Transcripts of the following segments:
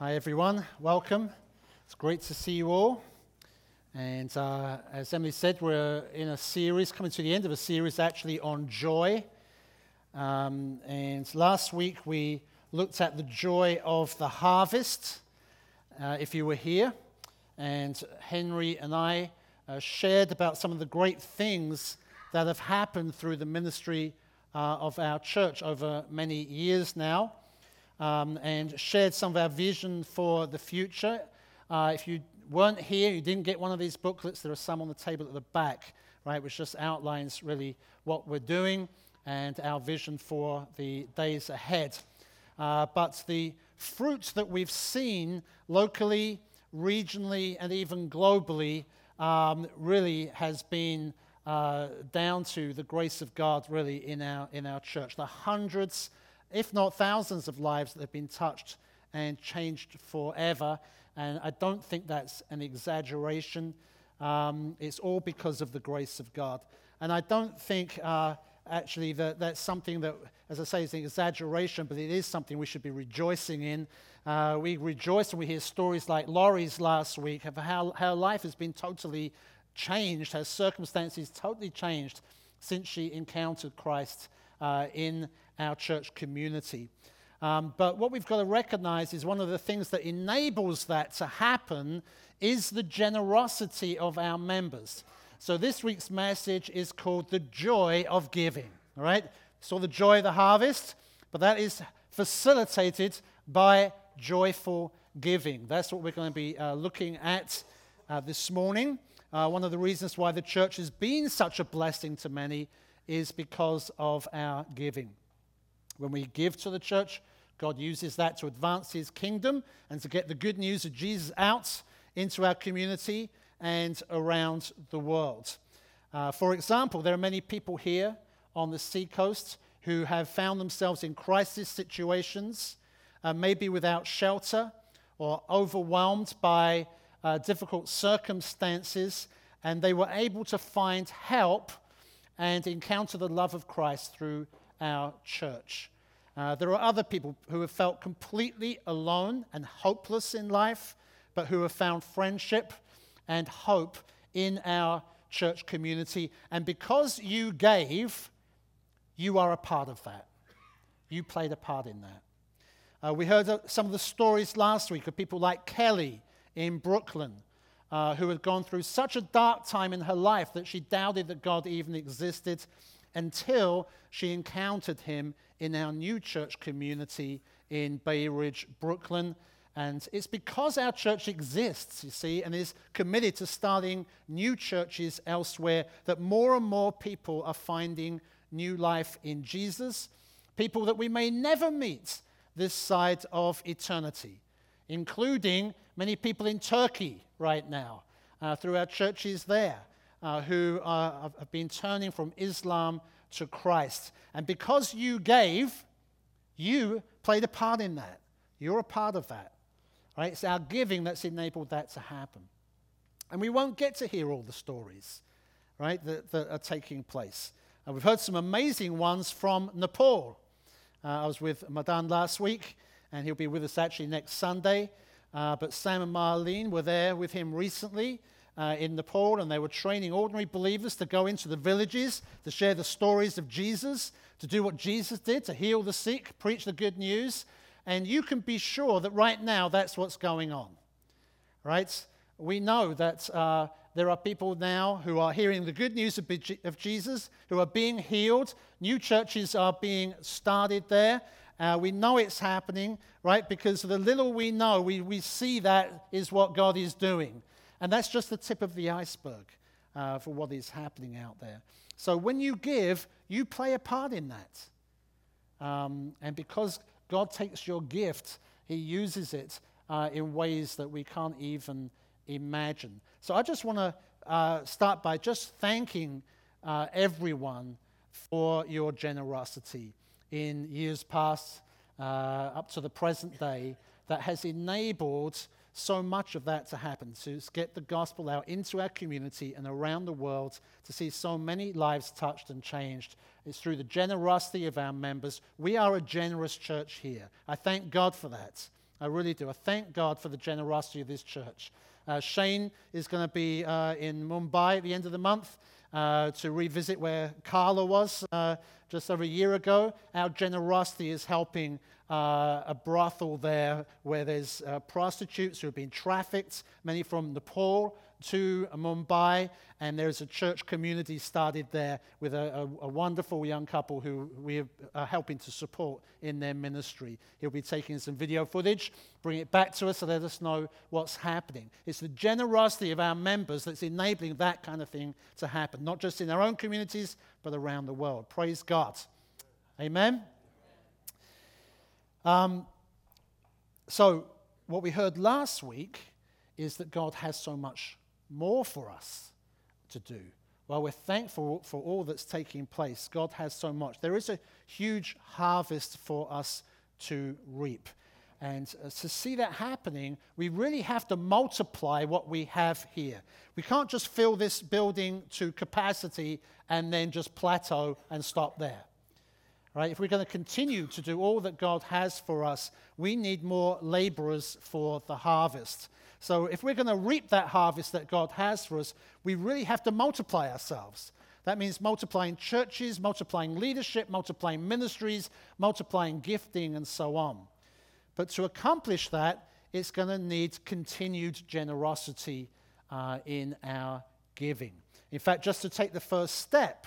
Hi, everyone. Welcome. It's great to see you all. And uh, as Emily said, we're in a series, coming to the end of a series actually on joy. Um, and last week we looked at the joy of the harvest, uh, if you were here. And Henry and I uh, shared about some of the great things that have happened through the ministry uh, of our church over many years now um, and shared some of our vision for the future. Uh, if you weren't here, you didn't get one of these booklets, there are some on the table at the back, right, which just outlines really what we're doing and our vision for the days ahead. Uh, but the fruits that we've seen locally, regionally, and even globally um, really has been uh, down to the grace of God, really, in our, in our church. The hundreds if not thousands of lives that have been touched and changed forever. And I don't think that's an exaggeration. Um, it's all because of the grace of God. And I don't think uh, actually that that's something that, as I say, is an exaggeration, but it is something we should be rejoicing in. Uh, we rejoice when we hear stories like Laurie's last week of how her life has been totally changed, her circumstances totally changed since she encountered Christ uh, in our church community. Um, but what we've got to recognize is one of the things that enables that to happen is the generosity of our members. So this week's message is called The Joy of Giving. All right? So the joy of the harvest, but that is facilitated by joyful giving. That's what we're going to be uh, looking at uh, this morning. Uh, one of the reasons why the church has been such a blessing to many is because of our giving. When we give to the church, God uses that to advance his kingdom and to get the good news of Jesus out into our community and around the world. Uh, for example, there are many people here on the seacoast who have found themselves in crisis situations, uh, maybe without shelter or overwhelmed by uh, difficult circumstances, and they were able to find help and encounter the love of Christ through our church. Uh, there are other people who have felt completely alone and hopeless in life, but who have found friendship and hope in our church community. And because you gave, you are a part of that. You played a part in that. Uh, we heard some of the stories last week of people like Kelly in Brooklyn, uh, who had gone through such a dark time in her life that she doubted that God even existed until she encountered him in our new church community in Bay Ridge, Brooklyn. And it's because our church exists, you see, and is committed to starting new churches elsewhere that more and more people are finding new life in Jesus. People that we may never meet this side of eternity, including many people in Turkey right now uh, through our churches there uh, who have been turning from Islam to Christ. And because you gave, you played a part in that. You're a part of that. Right? It's our giving that's enabled that to happen. And we won't get to hear all the stories right, that, that are taking place. And we've heard some amazing ones from Nepal. Uh, I was with Madan last week, and he'll be with us actually next Sunday. Uh, but Sam and Marlene were there with him recently uh, in Nepal, and they were training ordinary believers to go into the villages to share the stories of Jesus, to do what Jesus did, to heal the sick, preach the good news. And you can be sure that right now that's what's going on. Right? We know that uh, there are people now who are hearing the good news of, of Jesus, who are being healed. New churches are being started there. Uh, we know it's happening, right? Because the little we know, we, we see that is what God is doing. And that's just the tip of the iceberg uh, for what is happening out there. So when you give, you play a part in that. Um, and because God takes your gift, He uses it uh, in ways that we can't even imagine. So I just want to uh, start by just thanking uh, everyone for your generosity in years past uh, up to the present day that has enabled so much of that to happen, to get the gospel out into our community and around the world, to see so many lives touched and changed. It's through the generosity of our members. We are a generous church here. I thank God for that. I really do. I thank God for the generosity of this church. Uh, Shane is going to be uh, in Mumbai at the end of the month uh, to revisit where Carla was uh, just over a year ago. Our generosity is helping uh, a brothel there where there's uh, prostitutes who have been trafficked, many from Nepal to Mumbai, and there's a church community started there with a, a, a wonderful young couple who we are helping to support in their ministry. He'll be taking some video footage, bring it back to us, to let us know what's happening. It's the generosity of our members that's enabling that kind of thing to happen, not just in our own communities, but around the world. Praise God. Amen. Um, so, what we heard last week is that God has so much more for us to do. While we're thankful for all that's taking place. God has so much. There is a huge harvest for us to reap. And uh, to see that happening, we really have to multiply what we have here. We can't just fill this building to capacity and then just plateau and stop there. Right? If we're going to continue to do all that God has for us, we need more laborers for the harvest. So if we're going to reap that harvest that God has for us, we really have to multiply ourselves. That means multiplying churches, multiplying leadership, multiplying ministries, multiplying gifting, and so on. But to accomplish that, it's going to need continued generosity uh, in our giving. In fact, just to take the first step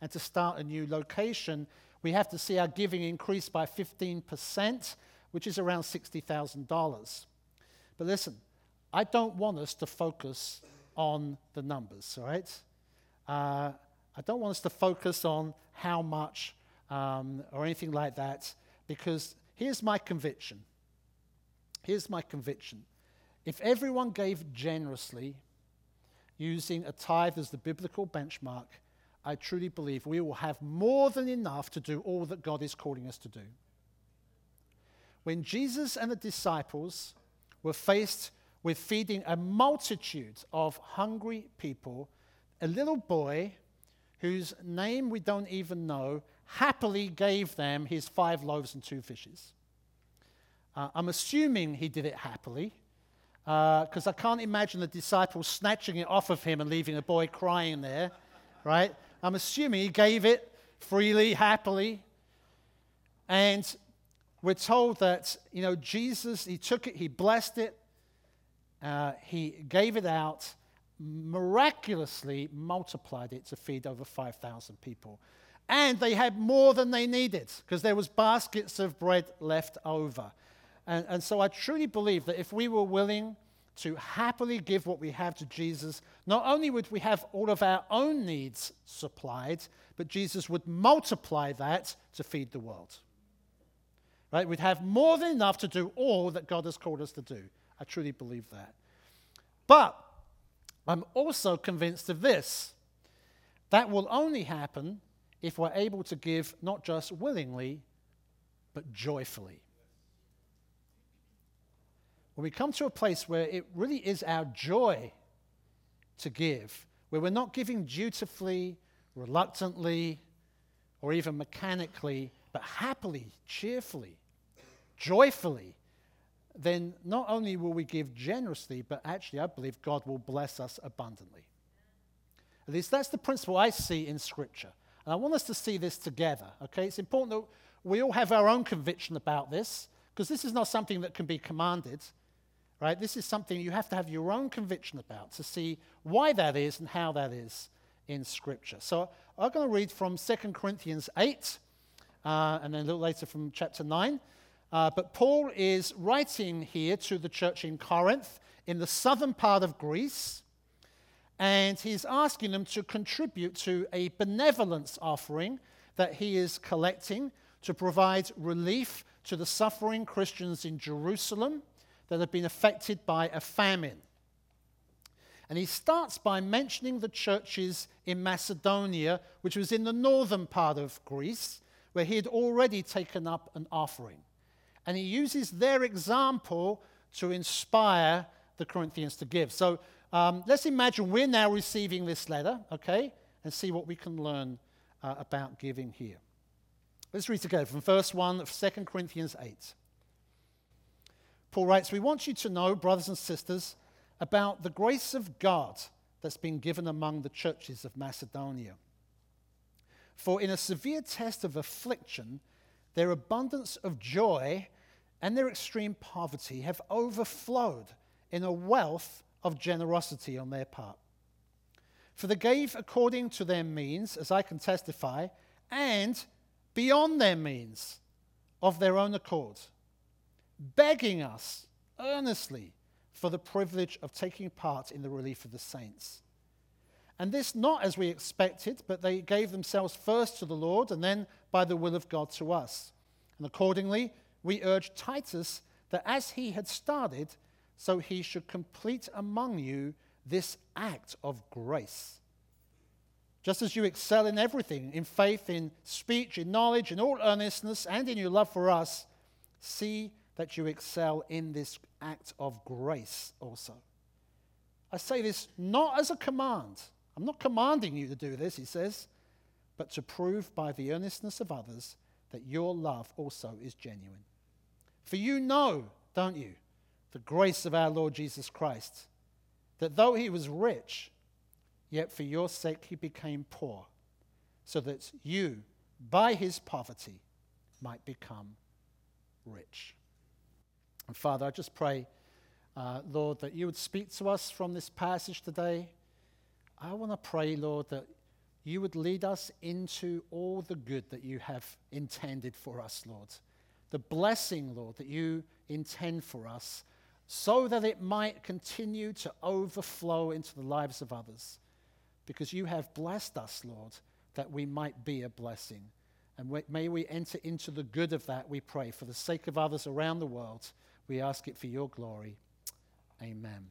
and to start a new location, we have to see our giving increase by 15%, which is around $60,000. But listen, I don't want us to focus on the numbers, all right? Uh, I don't want us to focus on how much um, or anything like that, because here's my conviction. Here's my conviction. If everyone gave generously, using a tithe as the biblical benchmark, I truly believe we will have more than enough to do all that God is calling us to do. When Jesus and the disciples were faced with feeding a multitude of hungry people, a little boy whose name we don't even know happily gave them his five loaves and two fishes. Uh, I'm assuming he did it happily because uh, I can't imagine the disciples snatching it off of him and leaving a boy crying there, right? I'm assuming he gave it freely, happily. And we're told that, you know, Jesus, he took it, he blessed it, uh, he gave it out, miraculously multiplied it to feed over 5,000 people. And they had more than they needed because there was baskets of bread left over. And, and so I truly believe that if we were willing to happily give what we have to Jesus, not only would we have all of our own needs supplied, but Jesus would multiply that to feed the world. Right? We'd have more than enough to do all that God has called us to do. I truly believe that. But I'm also convinced of this that will only happen if we're able to give not just willingly, but joyfully. When we come to a place where it really is our joy to give, where we're not giving dutifully, reluctantly, or even mechanically, but happily, cheerfully, joyfully, then not only will we give generously, but actually, I believe God will bless us abundantly. At least that's the principle I see in Scripture. And I want us to see this together, okay? It's important that we all have our own conviction about this, because this is not something that can be commanded, right? This is something you have to have your own conviction about to see why that is and how that is in Scripture. So I'm going to read from 2 Corinthians 8, uh, and then a little later from chapter 9. Uh, but Paul is writing here to the church in Corinth in the southern part of Greece, and he's asking them to contribute to a benevolence offering that he is collecting to provide relief to the suffering Christians in Jerusalem that have been affected by a famine. And he starts by mentioning the churches in Macedonia, which was in the northern part of Greece, where he had already taken up an offering. And he uses their example to inspire the Corinthians to give. So um, let's imagine we're now receiving this letter, okay, and see what we can learn uh, about giving here. Let's read together from verse 1 of 2 Corinthians 8. Paul writes, We want you to know, brothers and sisters, about the grace of God that's been given among the churches of Macedonia. For in a severe test of affliction, their abundance of joy and their extreme poverty have overflowed in a wealth of generosity on their part. For they gave according to their means, as I can testify, and beyond their means of their own accord, begging us earnestly for the privilege of taking part in the relief of the saints. And this not as we expected, but they gave themselves first to the Lord and then by the will of God to us. And accordingly, we urge Titus that as he had started, so he should complete among you this act of grace. Just as you excel in everything, in faith, in speech, in knowledge, in all earnestness, and in your love for us, see that you excel in this act of grace also. I say this not as a command I'm not commanding you to do this, he says, but to prove by the earnestness of others that your love also is genuine. For you know, don't you, the grace of our Lord Jesus Christ, that though he was rich, yet for your sake he became poor, so that you, by his poverty, might become rich. And Father, I just pray, uh, Lord, that you would speak to us from this passage today. I want to pray, Lord, that you would lead us into all the good that you have intended for us, Lord. The blessing, Lord, that you intend for us, so that it might continue to overflow into the lives of others. Because you have blessed us, Lord, that we might be a blessing. And may we enter into the good of that, we pray. For the sake of others around the world, we ask it for your glory. Amen.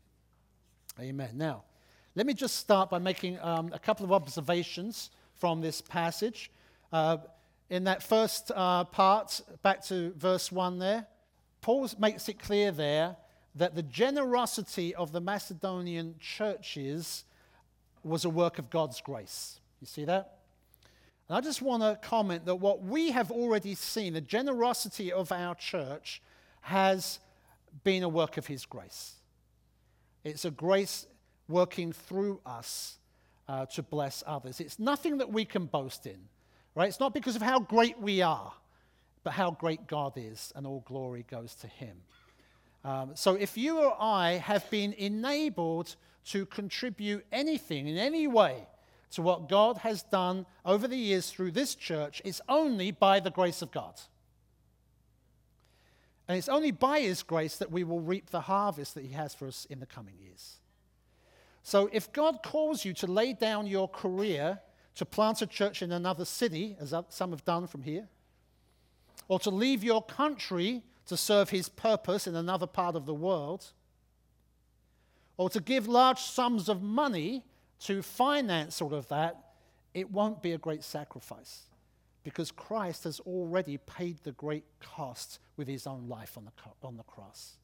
Amen. Now, let me just start by making um, a couple of observations from this passage. Uh, in that first uh, part, back to verse 1 there, Paul makes it clear there that the generosity of the Macedonian churches was a work of God's grace. You see that? And I just want to comment that what we have already seen, the generosity of our church, has been a work of His grace. It's a grace working through us uh, to bless others. It's nothing that we can boast in, right? It's not because of how great we are, but how great God is, and all glory goes to Him. Um, so if you or I have been enabled to contribute anything in any way to what God has done over the years through this church, it's only by the grace of God. And it's only by His grace that we will reap the harvest that He has for us in the coming years. So if God calls you to lay down your career to plant a church in another city, as some have done from here, or to leave your country to serve his purpose in another part of the world, or to give large sums of money to finance all of that, it won't be a great sacrifice because Christ has already paid the great cost with his own life on the, on the cross.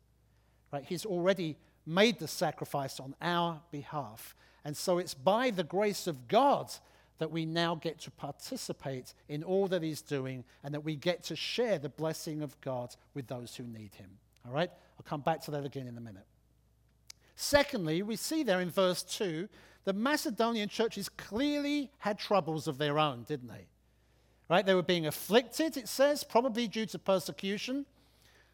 Right? He's already made the sacrifice on our behalf. And so it's by the grace of God that we now get to participate in all that He's doing and that we get to share the blessing of God with those who need Him. All right? I'll come back to that again in a minute. Secondly, we see there in verse 2 the Macedonian churches clearly had troubles of their own, didn't they? Right? They were being afflicted, it says, probably due to persecution.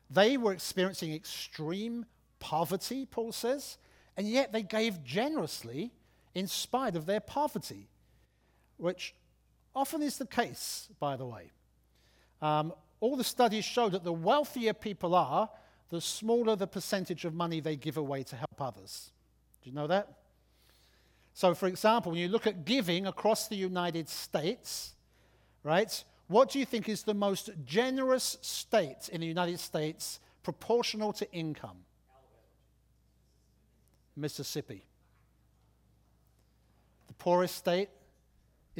They were experiencing extreme poverty, Paul says, and yet they gave generously in spite of their poverty, which often is the case, by the way. Um, all the studies show that the wealthier people are, the smaller the percentage of money they give away to help others. Do you know that? So, for example, when you look at giving across the United States, right, what do you think is the most generous state in the United States proportional to income? Mississippi. The poorest state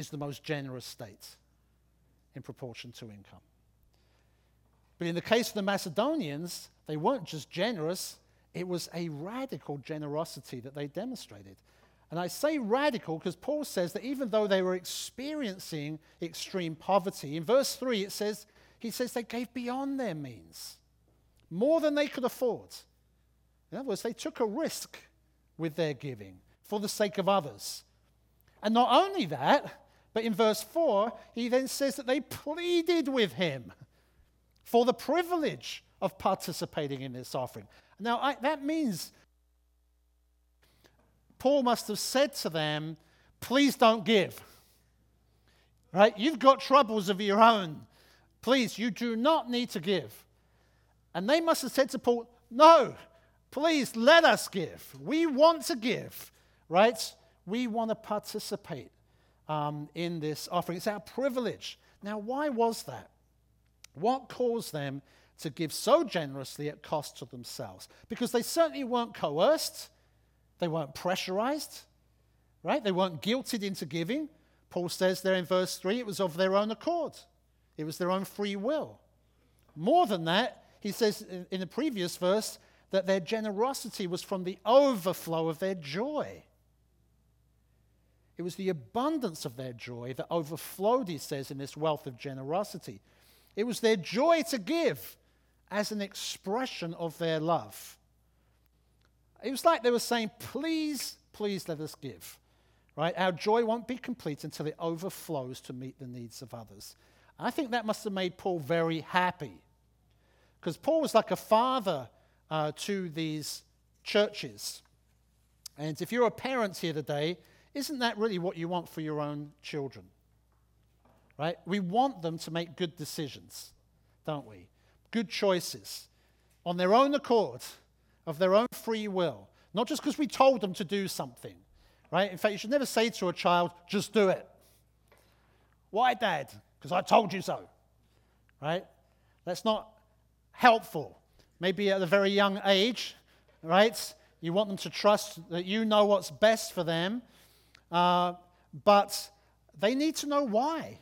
is the most generous state in proportion to income. But in the case of the Macedonians, they weren't just generous, it was a radical generosity that they demonstrated. And I say radical because Paul says that even though they were experiencing extreme poverty, in verse 3 it says, he says they gave beyond their means. more than they could afford. In other words, they took a risk with their giving for the sake of others. And not only that, but in verse 4, he then says that they pleaded with him for the privilege of participating in this offering. Now, I, that means Paul must have said to them, Please don't give. Right? You've got troubles of your own. Please, you do not need to give. And they must have said to Paul, No, please let us give. We want to give. Right? We want to participate um, in this offering. It's our privilege. Now, why was that? What caused them to give so generously at cost to themselves? Because they certainly weren't coerced, they weren't pressurized, right? They weren't guilted into giving. Paul says there in verse 3 it was of their own accord, it was their own free will. More than that, he says in the previous verse that their generosity was from the overflow of their joy. It was the abundance of their joy that overflowed, he says, in this wealth of generosity. It was their joy to give as an expression of their love. It was like they were saying, Please, please let us give. Right? Our joy won't be complete until it overflows to meet the needs of others. I think that must have made Paul very happy. Because Paul was like a father uh, to these churches. And if you're a parent here today, isn't that really what you want for your own children? Right? We want them to make good decisions, don't we? Good choices on their own accord, of their own free will, not just because we told them to do something. Right? In fact, you should never say to a child, just do it. Why, Dad? Because I told you so. Right? That's not helpful. Maybe at a very young age, right? You want them to trust that you know what's best for them uh, but they need to know why.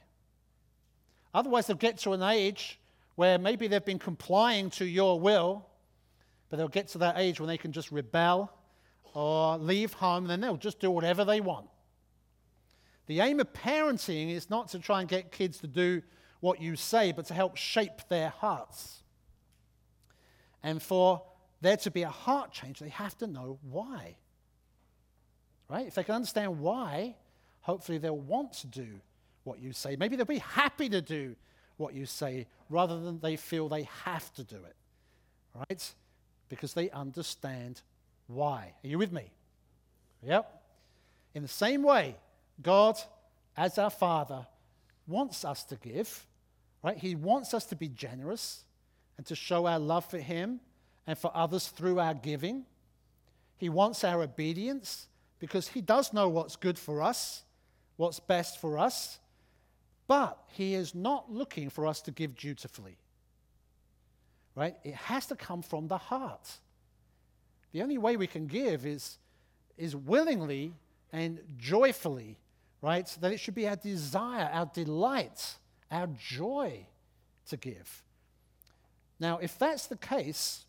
Otherwise, they'll get to an age where maybe they've been complying to your will, but they'll get to that age when they can just rebel or leave home, and then they'll just do whatever they want. The aim of parenting is not to try and get kids to do what you say, but to help shape their hearts. And for there to be a heart change, they have to know why. Right? If they can understand why, hopefully they'll want to do what you say. Maybe they'll be happy to do what you say rather than they feel they have to do it. Right? Because they understand why. Are you with me? Yep. In the same way, God, as our Father, wants us to give, right? He wants us to be generous and to show our love for Him and for others through our giving. He wants our obedience because He does know what's good for us, what's best for us, but He is not looking for us to give dutifully. Right? It has to come from the heart. The only way we can give is, is willingly and joyfully, right? So that it should be our desire, our delight, our joy to give. Now, if that's the case,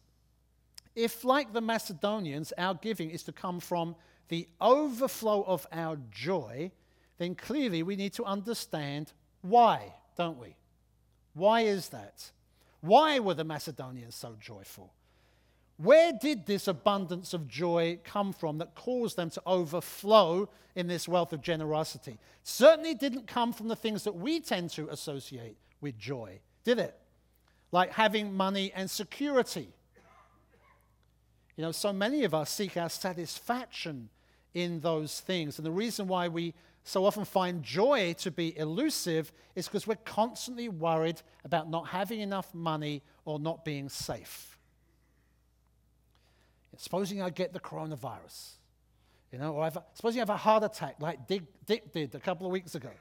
if, like the Macedonians, our giving is to come from the overflow of our joy, then clearly we need to understand why, don't we? Why is that? Why were the Macedonians so joyful? Where did this abundance of joy come from that caused them to overflow in this wealth of generosity? Certainly didn't come from the things that we tend to associate with joy, did it? Like having money and security. You know, so many of us seek our satisfaction in those things. And the reason why we so often find joy to be elusive is because we're constantly worried about not having enough money or not being safe. Supposing I get the coronavirus, you know, or supposing I have a heart attack like Dick, Dick did a couple of weeks ago.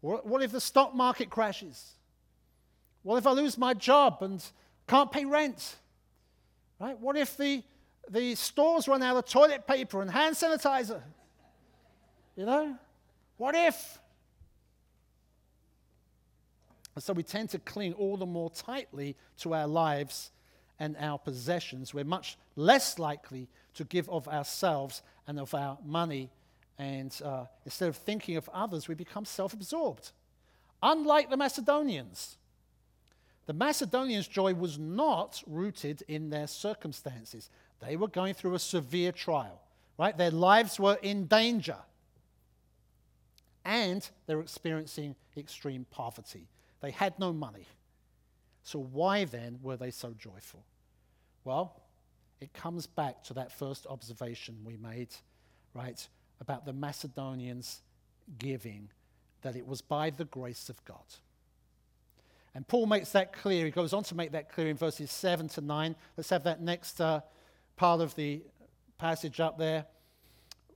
What if the stock market crashes? What if I lose my job and can't pay rent? Right? What if the the stores run out of toilet paper and hand sanitizer. You know? What if? And so we tend to cling all the more tightly to our lives and our possessions. We're much less likely to give of ourselves and of our money. And uh, instead of thinking of others, we become self absorbed. Unlike the Macedonians, The Macedonians' joy was not rooted in their circumstances. They were going through a severe trial, right? Their lives were in danger. And they were experiencing extreme poverty. They had no money. So, why then were they so joyful? Well, it comes back to that first observation we made, right, about the Macedonians giving, that it was by the grace of God. And Paul makes that clear. He goes on to make that clear in verses 7 to 9. Let's have that next uh, part of the passage up there,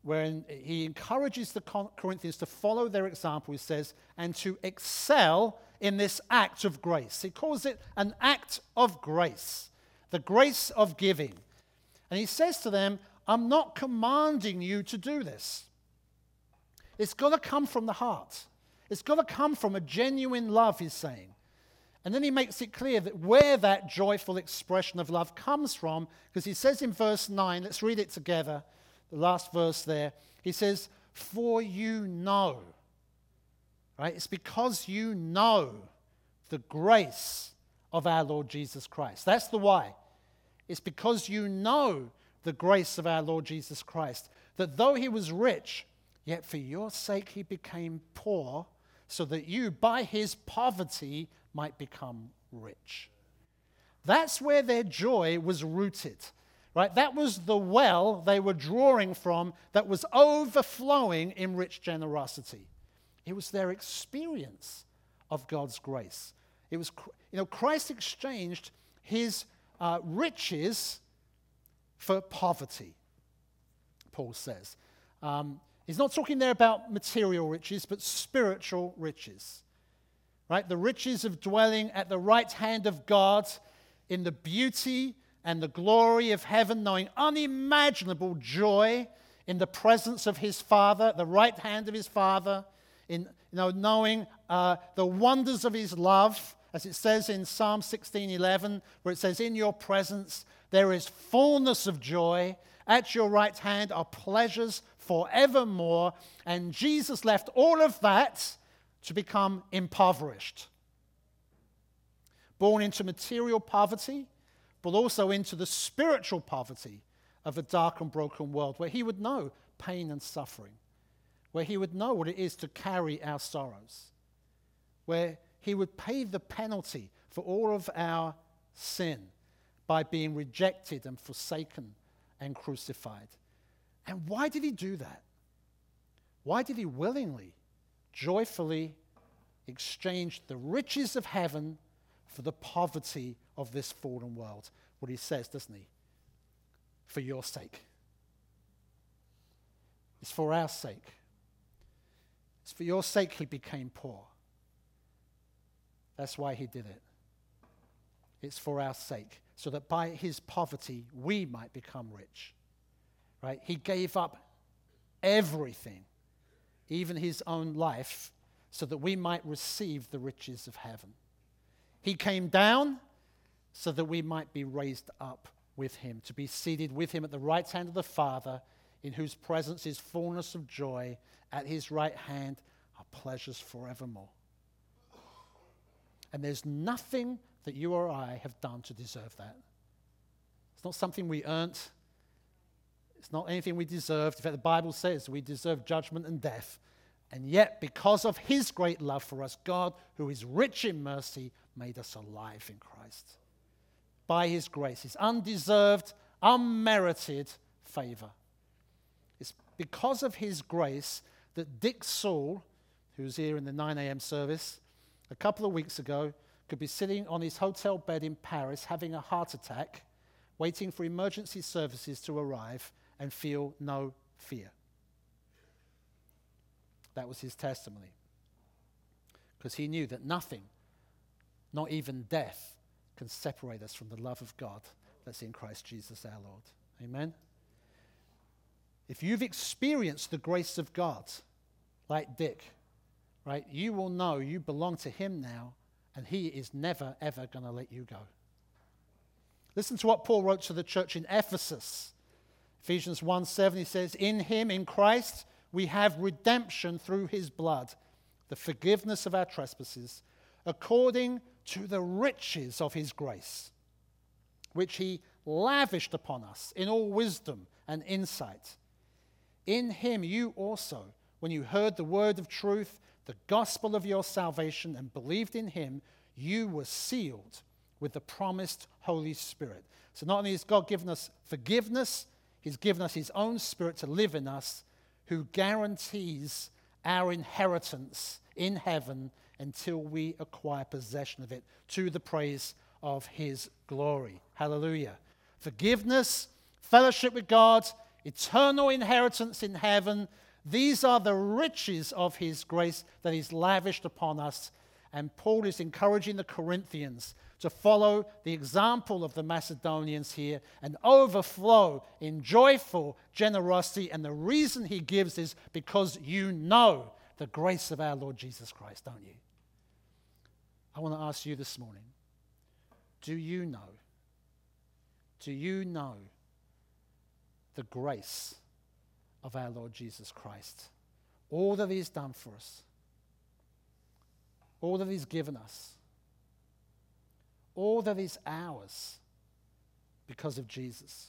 where he encourages the Corinthians to follow their example, he says, and to excel in this act of grace. He calls it an act of grace, the grace of giving. And he says to them, I'm not commanding you to do this. It's got to come from the heart. It's got to come from a genuine love, he's saying. And then he makes it clear that where that joyful expression of love comes from, because he says in verse 9, let's read it together, the last verse there. He says, For you know. Right? It's because you know the grace of our Lord Jesus Christ. That's the why. It's because you know the grace of our Lord Jesus Christ, that though he was rich, yet for your sake he became poor, so that you, by his poverty, might become rich. That's where their joy was rooted. Right? That was the well they were drawing from that was overflowing in rich generosity. It was their experience of God's grace. It was, you know, Christ exchanged his uh, riches for poverty, Paul says. Um, he's not talking there about material riches, but spiritual riches. Right? The riches of dwelling at the right hand of God in the beauty and the glory of heaven, knowing unimaginable joy in the presence of his Father, the right hand of his Father, in you know, knowing uh, the wonders of his love, as it says in Psalm 16:11, where it says, "In your presence there is fullness of joy. At your right hand are pleasures forevermore." And Jesus left all of that to become impoverished. Born into material poverty, but also into the spiritual poverty of a dark and broken world where he would know pain and suffering, where he would know what it is to carry our sorrows, where he would pay the penalty for all of our sin by being rejected and forsaken and crucified. And why did he do that? Why did he willingly, joyfully exchange the riches of heaven for the poverty of this fallen world? What he says, doesn't he? For your sake. It's for our sake. It's for your sake he became poor. That's why he did it. It's for our sake, so that by his poverty we might become rich. Right? He gave up everything, even his own life, so that we might receive the riches of heaven. He came down so that we might be raised up with him, to be seated with him at the right hand of the Father, in whose presence is fullness of joy. At his right hand are pleasures forevermore. And there's nothing that you or I have done to deserve that. It's not something we earned. It's not anything we deserved. In fact, the Bible says we deserve judgment and death. And yet, because of his great love for us, God, who is rich in mercy, made us alive in Christ. By his grace, his undeserved, unmerited favor. It's because of his grace that Dick Saul, who's here in the 9 a.m. service, a couple of weeks ago could be sitting on his hotel bed in Paris having a heart attack, waiting for emergency services to arrive and feel no fear. That was his testimony. Because he knew that nothing, not even death, can separate us from the love of God that's in Christ Jesus our Lord. Amen? If you've experienced the grace of God, like Dick, right, you will know you belong to Him now, and He is never, ever going to let you go. Listen to what Paul wrote to the church in Ephesus. Ephesians 1 7, he says, In Him, in Christ, we have redemption through His blood, the forgiveness of our trespasses, according to the riches of his grace, which he lavished upon us in all wisdom and insight. In him you also, when you heard the word of truth, the gospel of your salvation, and believed in him, you were sealed with the promised Holy Spirit. So not only has God given us forgiveness, he's given us his own spirit to live in us, who guarantees our inheritance in heaven until we acquire possession of it to the praise of his glory. Hallelujah. Forgiveness, fellowship with God, eternal inheritance in heaven. These are the riches of his grace that he's lavished upon us. And Paul is encouraging the Corinthians to follow the example of the Macedonians here and overflow in joyful generosity. And the reason he gives is because you know the grace of our Lord Jesus Christ, don't you? I want to ask you this morning do you know? Do you know the grace of our Lord Jesus Christ? All that He's done for us, all that He's given us, all that is ours because of Jesus.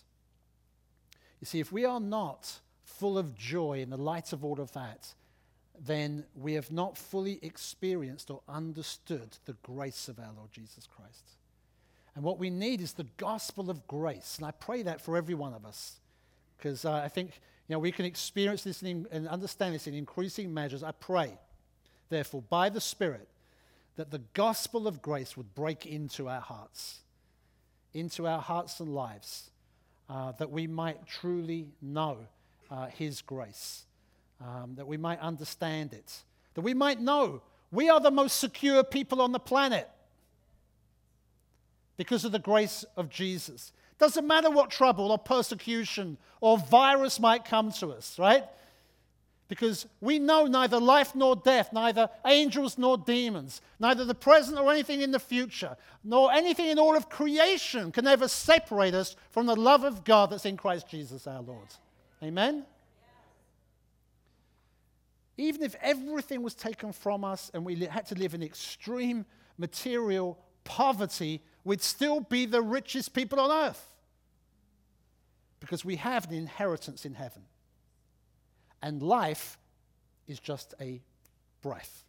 You see, if we are not full of joy in the light of all of that, then we have not fully experienced or understood the grace of our Lord Jesus Christ. And what we need is the gospel of grace. And I pray that for every one of us. Because uh, I think you know, we can experience this and understand this in increasing measures. I pray, therefore, by the Spirit, that the gospel of grace would break into our hearts, into our hearts and lives, uh, that we might truly know uh, His grace um, that we might understand it, that we might know we are the most secure people on the planet because of the grace of Jesus. Doesn't matter what trouble or persecution or virus might come to us, right? Because we know neither life nor death, neither angels nor demons, neither the present or anything in the future, nor anything in all of creation can ever separate us from the love of God that's in Christ Jesus our Lord. Amen? even if everything was taken from us and we had to live in extreme material poverty, we'd still be the richest people on earth. Because we have an inheritance in heaven. And life is just a breath.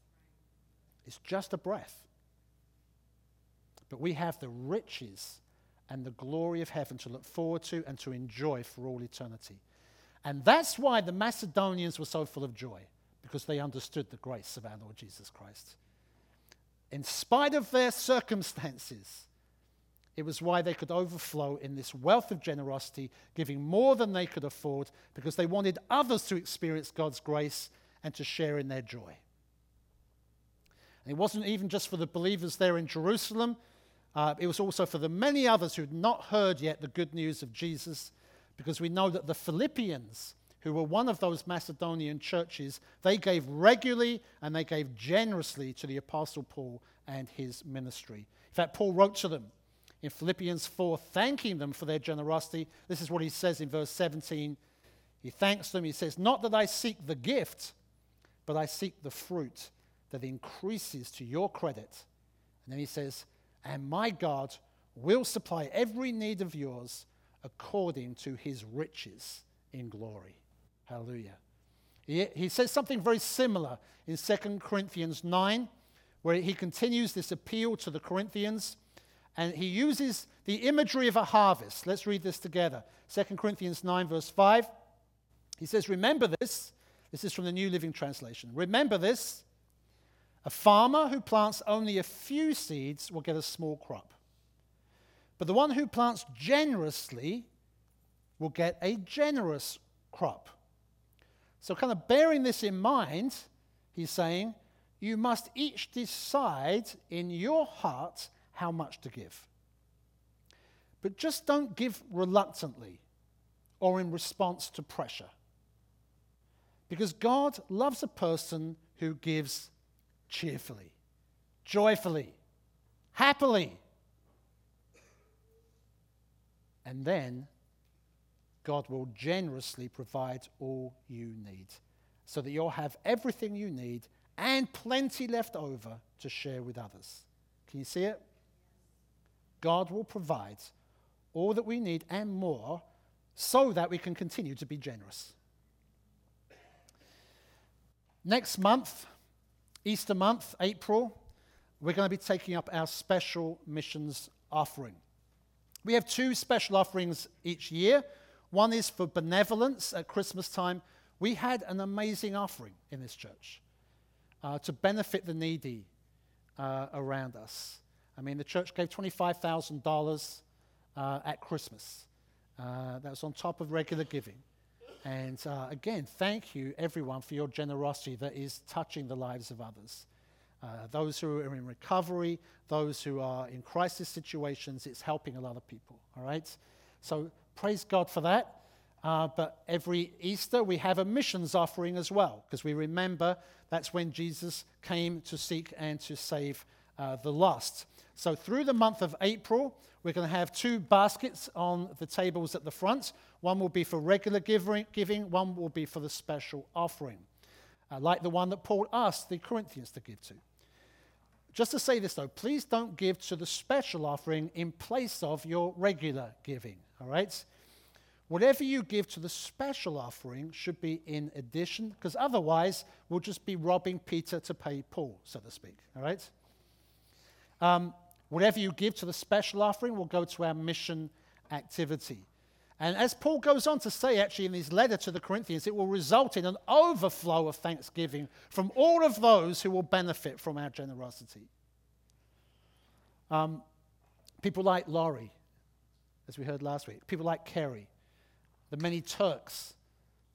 It's just a breath. But we have the riches and the glory of heaven to look forward to and to enjoy for all eternity. And that's why the Macedonians were so full of joy because they understood the grace of our Lord Jesus Christ. In spite of their circumstances, it was why they could overflow in this wealth of generosity, giving more than they could afford, because they wanted others to experience God's grace and to share in their joy. And it wasn't even just for the believers there in Jerusalem, uh, it was also for the many others who had not heard yet the good news of Jesus, because we know that the Philippians who were one of those Macedonian churches, they gave regularly and they gave generously to the Apostle Paul and his ministry. In fact, Paul wrote to them in Philippians 4, thanking them for their generosity. This is what he says in verse 17. He thanks them. He says, Not that I seek the gift, but I seek the fruit that increases to your credit. And then he says, And my God will supply every need of yours according to his riches in glory. Hallelujah. He, he says something very similar in 2 Corinthians 9, where he continues this appeal to the Corinthians, and he uses the imagery of a harvest. Let's read this together. 2 Corinthians 9, verse 5. He says, Remember this. This is from the New Living Translation. Remember this. A farmer who plants only a few seeds will get a small crop. But the one who plants generously will get a generous crop. So, kind of bearing this in mind, he's saying, you must each decide in your heart how much to give. But just don't give reluctantly or in response to pressure. Because God loves a person who gives cheerfully, joyfully, happily. And then God will generously provide all you need so that you'll have everything you need and plenty left over to share with others. Can you see it? God will provide all that we need and more so that we can continue to be generous. Next month, Easter month, April, we're going to be taking up our special missions offering. We have two special offerings each year. One is for benevolence at Christmas time. We had an amazing offering in this church uh, to benefit the needy uh, around us. I mean, the church gave $25,000 uh, at Christmas. Uh, that was on top of regular giving. And uh, again, thank you, everyone, for your generosity that is touching the lives of others. Uh, those who are in recovery, those who are in crisis situations, it's helping a lot of people, all right? So praise God for that. Uh, but every Easter we have a missions offering as well, because we remember that's when Jesus came to seek and to save uh, the lost. So through the month of April, we're going to have two baskets on the tables at the front. One will be for regular giving, one will be for the special offering, uh, like the one that Paul asked the Corinthians to give to. Just to say this though, please don't give to the special offering in place of your regular giving, all right? Whatever you give to the special offering should be in addition, because otherwise we'll just be robbing Peter to pay Paul, so to speak, all right? Um, whatever you give to the special offering will go to our mission activity. And as Paul goes on to say, actually, in his letter to the Corinthians, it will result in an overflow of thanksgiving from all of those who will benefit from our generosity. Um, people like Laurie, as we heard last week, people like Kerry, the many Turks,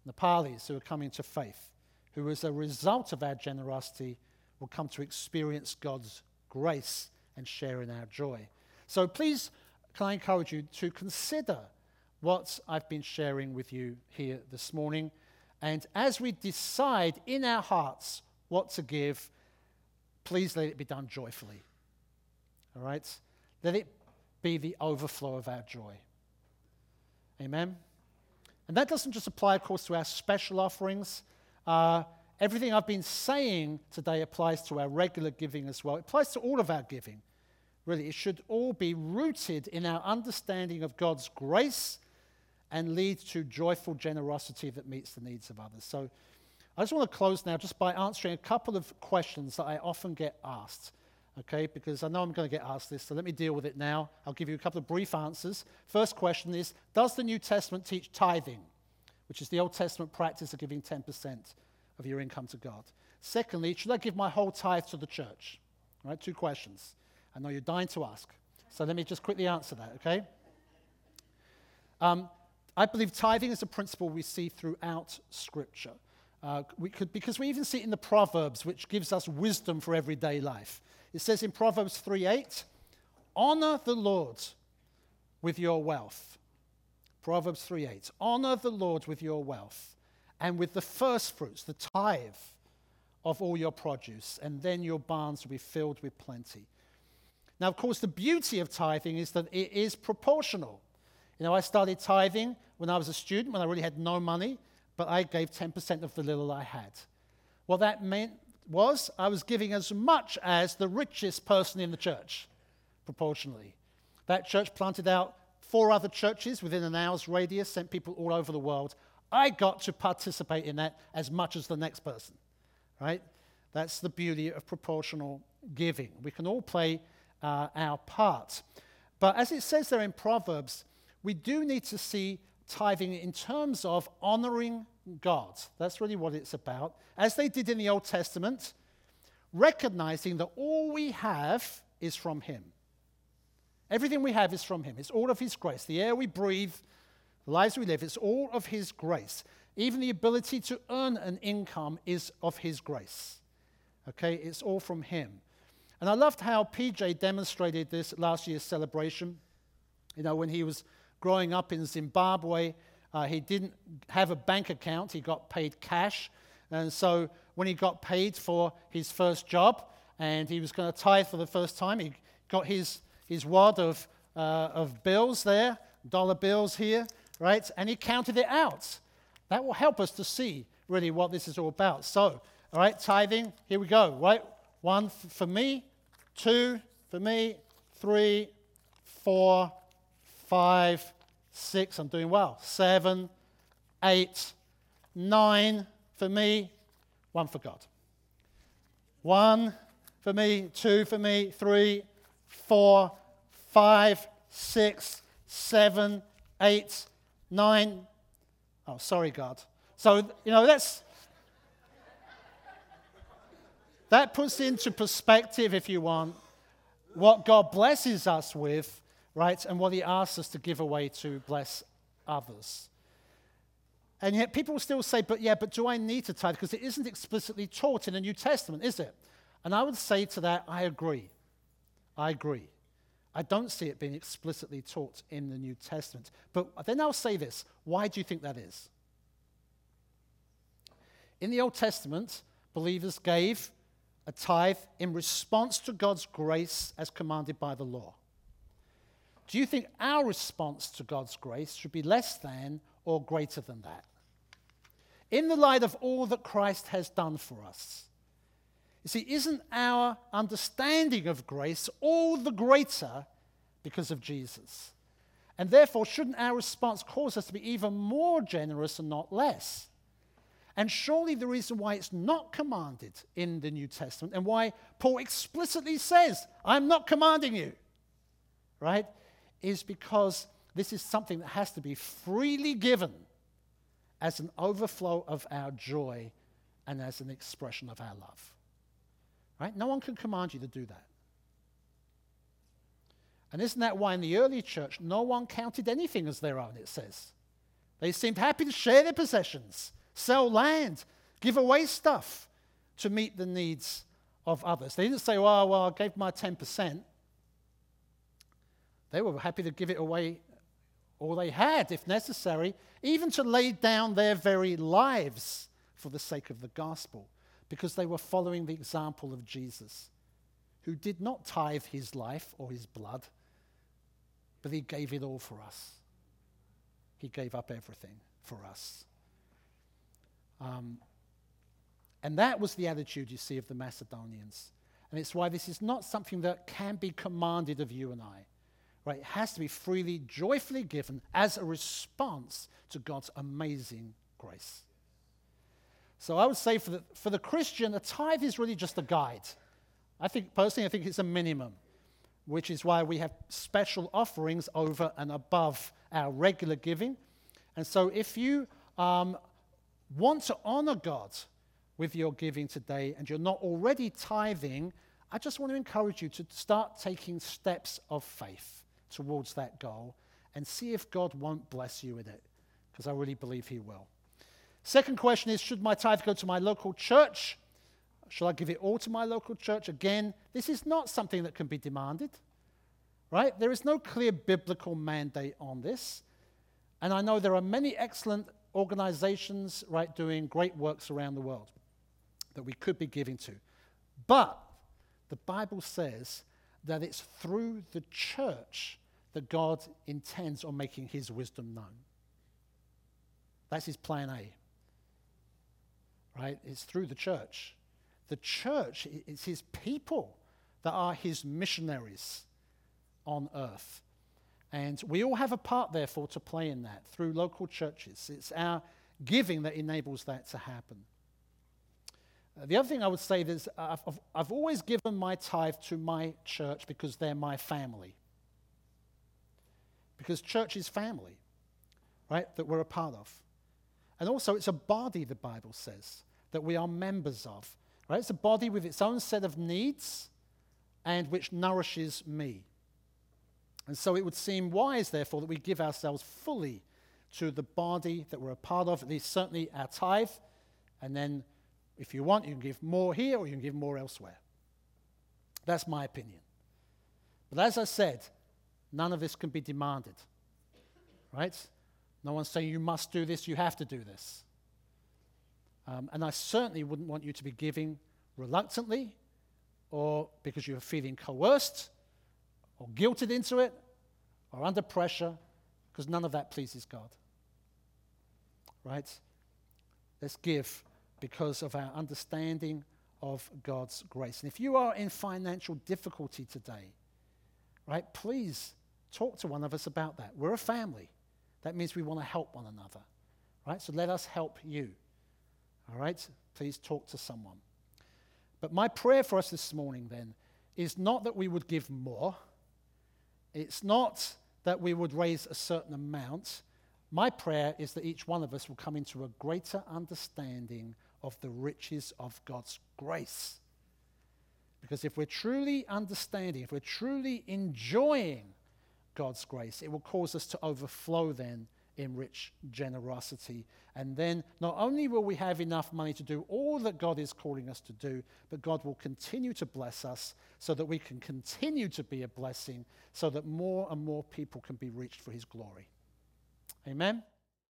Nepalis who are coming to faith, who, as a result of our generosity, will come to experience God's grace and share in our joy. So please, can I encourage you to consider what I've been sharing with you here this morning. And as we decide in our hearts what to give, please let it be done joyfully. All right? Let it be the overflow of our joy. Amen? And that doesn't just apply, of course, to our special offerings. Uh, everything I've been saying today applies to our regular giving as well. It applies to all of our giving. Really, it should all be rooted in our understanding of God's grace and lead to joyful generosity that meets the needs of others. So I just want to close now just by answering a couple of questions that I often get asked. Okay, because I know I'm going to get asked this, so let me deal with it now. I'll give you a couple of brief answers. First question is Does the New Testament teach tithing, which is the Old Testament practice of giving 10% of your income to God? Secondly, should I give my whole tithe to the church? All right, two questions. I know you're dying to ask. So let me just quickly answer that, okay? Um, I believe tithing is a principle we see throughout Scripture. Uh, we could, because we even see it in the Proverbs, which gives us wisdom for everyday life. It says in Proverbs 3:8, Honor the Lord with your wealth. Proverbs 3:8, Honor the Lord with your wealth and with the first fruits, the tithe of all your produce, and then your barns will be filled with plenty. Now, of course, the beauty of tithing is that it is proportional. You know, I started tithing when I was a student, when I really had no money, but I gave 10% of the little I had. What that meant was I was giving as much as the richest person in the church, proportionally. That church planted out four other churches within an hour's radius, sent people all over the world. I got to participate in that as much as the next person, right? That's the beauty of proportional giving. We can all play uh, our part. But as it says there in Proverbs, we do need to see tithing in terms of honoring God. That's really what it's about. As they did in the Old Testament, recognizing that all we have is from Him. Everything we have is from Him. It's all of His grace. The air we breathe, the lives we live, it's all of His grace. Even the ability to earn an income is of His grace. Okay? It's all from Him. And I loved how PJ demonstrated this last year's celebration. You know, when he was growing up in Zimbabwe, uh, he didn't have a bank account, he got paid cash. And so when he got paid for his first job and he was going to tithe for the first time, he got his, his wad of, uh, of bills there, dollar bills here, right? And he counted it out. That will help us to see really what this is all about. So, all right, tithing, here we go, right? One for me, two For me, three, four, five, six. I'm doing well. Seven, eight, nine for me, one for God. One for me, two for me, three, four, five, six, seven, eight, nine. Oh, sorry, God. So, you know, that's. That puts into perspective, if you want, what God blesses us with, right, and what He asks us to give away to bless others. And yet people still say, but yeah, but do I need to tithe? Because it isn't explicitly taught in the New Testament, is it? And I would say to that, I agree. I agree. I don't see it being explicitly taught in the New Testament. But then I'll say this why do you think that is? In the Old Testament, believers gave a tithe in response to God's grace as commanded by the law. Do you think our response to God's grace should be less than or greater than that? In the light of all that Christ has done for us. You see, isn't our understanding of grace all the greater because of Jesus? And therefore, shouldn't our response cause us to be even more generous and not less? And surely the reason why it's not commanded in the New Testament and why Paul explicitly says, I'm not commanding you, right, is because this is something that has to be freely given as an overflow of our joy and as an expression of our love. Right? No one can command you to do that. And isn't that why in the early church no one counted anything as their own, it says? They seemed happy to share their possessions, sell land, give away stuff to meet the needs of others. They didn't say, well, well, I gave my 10%. They were happy to give it away all they had, if necessary, even to lay down their very lives for the sake of the gospel, because they were following the example of Jesus, who did not tithe his life or his blood, but he gave it all for us. He gave up everything for us. Um, and that was the attitude, you see, of the Macedonians. And it's why this is not something that can be commanded of you and I right, it has to be freely, joyfully given as a response to God's amazing grace. So I would say for the, for the Christian, a tithe is really just a guide. I think, personally, I think it's a minimum, which is why we have special offerings over and above our regular giving. And so if you um, want to honor God with your giving today and you're not already tithing, I just want to encourage you to start taking steps of faith towards that goal and see if God won't bless you with it, because I really believe He will. Second question is Should my tithe go to my local church? Should I give it all to my local church? Again, this is not something that can be demanded, right? There is no clear biblical mandate on this. And I know there are many excellent organizations, right, doing great works around the world that we could be giving to. But the Bible says that it's through the church that God intends on making his wisdom known. That's his plan A. Right? It's through the church. The church is his people that are his missionaries on earth. And we all have a part, therefore, to play in that through local churches. It's our giving that enables that to happen. Uh, the other thing I would say is I've, I've always given my tithe to my church because they're my family. Because church is family, right, that we're a part of. And also, it's a body, the Bible says, that we are members of. Right? It's a body with its own set of needs and which nourishes me. And so it would seem wise, therefore, that we give ourselves fully to the body that we're a part of, at least certainly our tithe, and then if you want, you can give more here or you can give more elsewhere. That's my opinion. But as I said, none of this can be demanded. Right? No one's saying you must do this, you have to do this. Um, and I certainly wouldn't want you to be giving reluctantly or because you're feeling coerced or guilted into it or under pressure, because none of that pleases God. Right? Let's give because of our understanding of God's grace. And if you are in financial difficulty today, right? Please talk to one of us about that. We're a family. That means we want to help one another, right? So let us help you. All right? Please talk to someone. But my prayer for us this morning then is not that we would give more, it's not that we would raise a certain amount. My prayer is that each one of us will come into a greater understanding of the riches of God's grace. Because if we're truly understanding, if we're truly enjoying God's grace, it will cause us to overflow then in rich generosity. And then not only will we have enough money to do all that God is calling us to do, but God will continue to bless us so that we can continue to be a blessing, so that more and more people can be reached for His glory. Amen.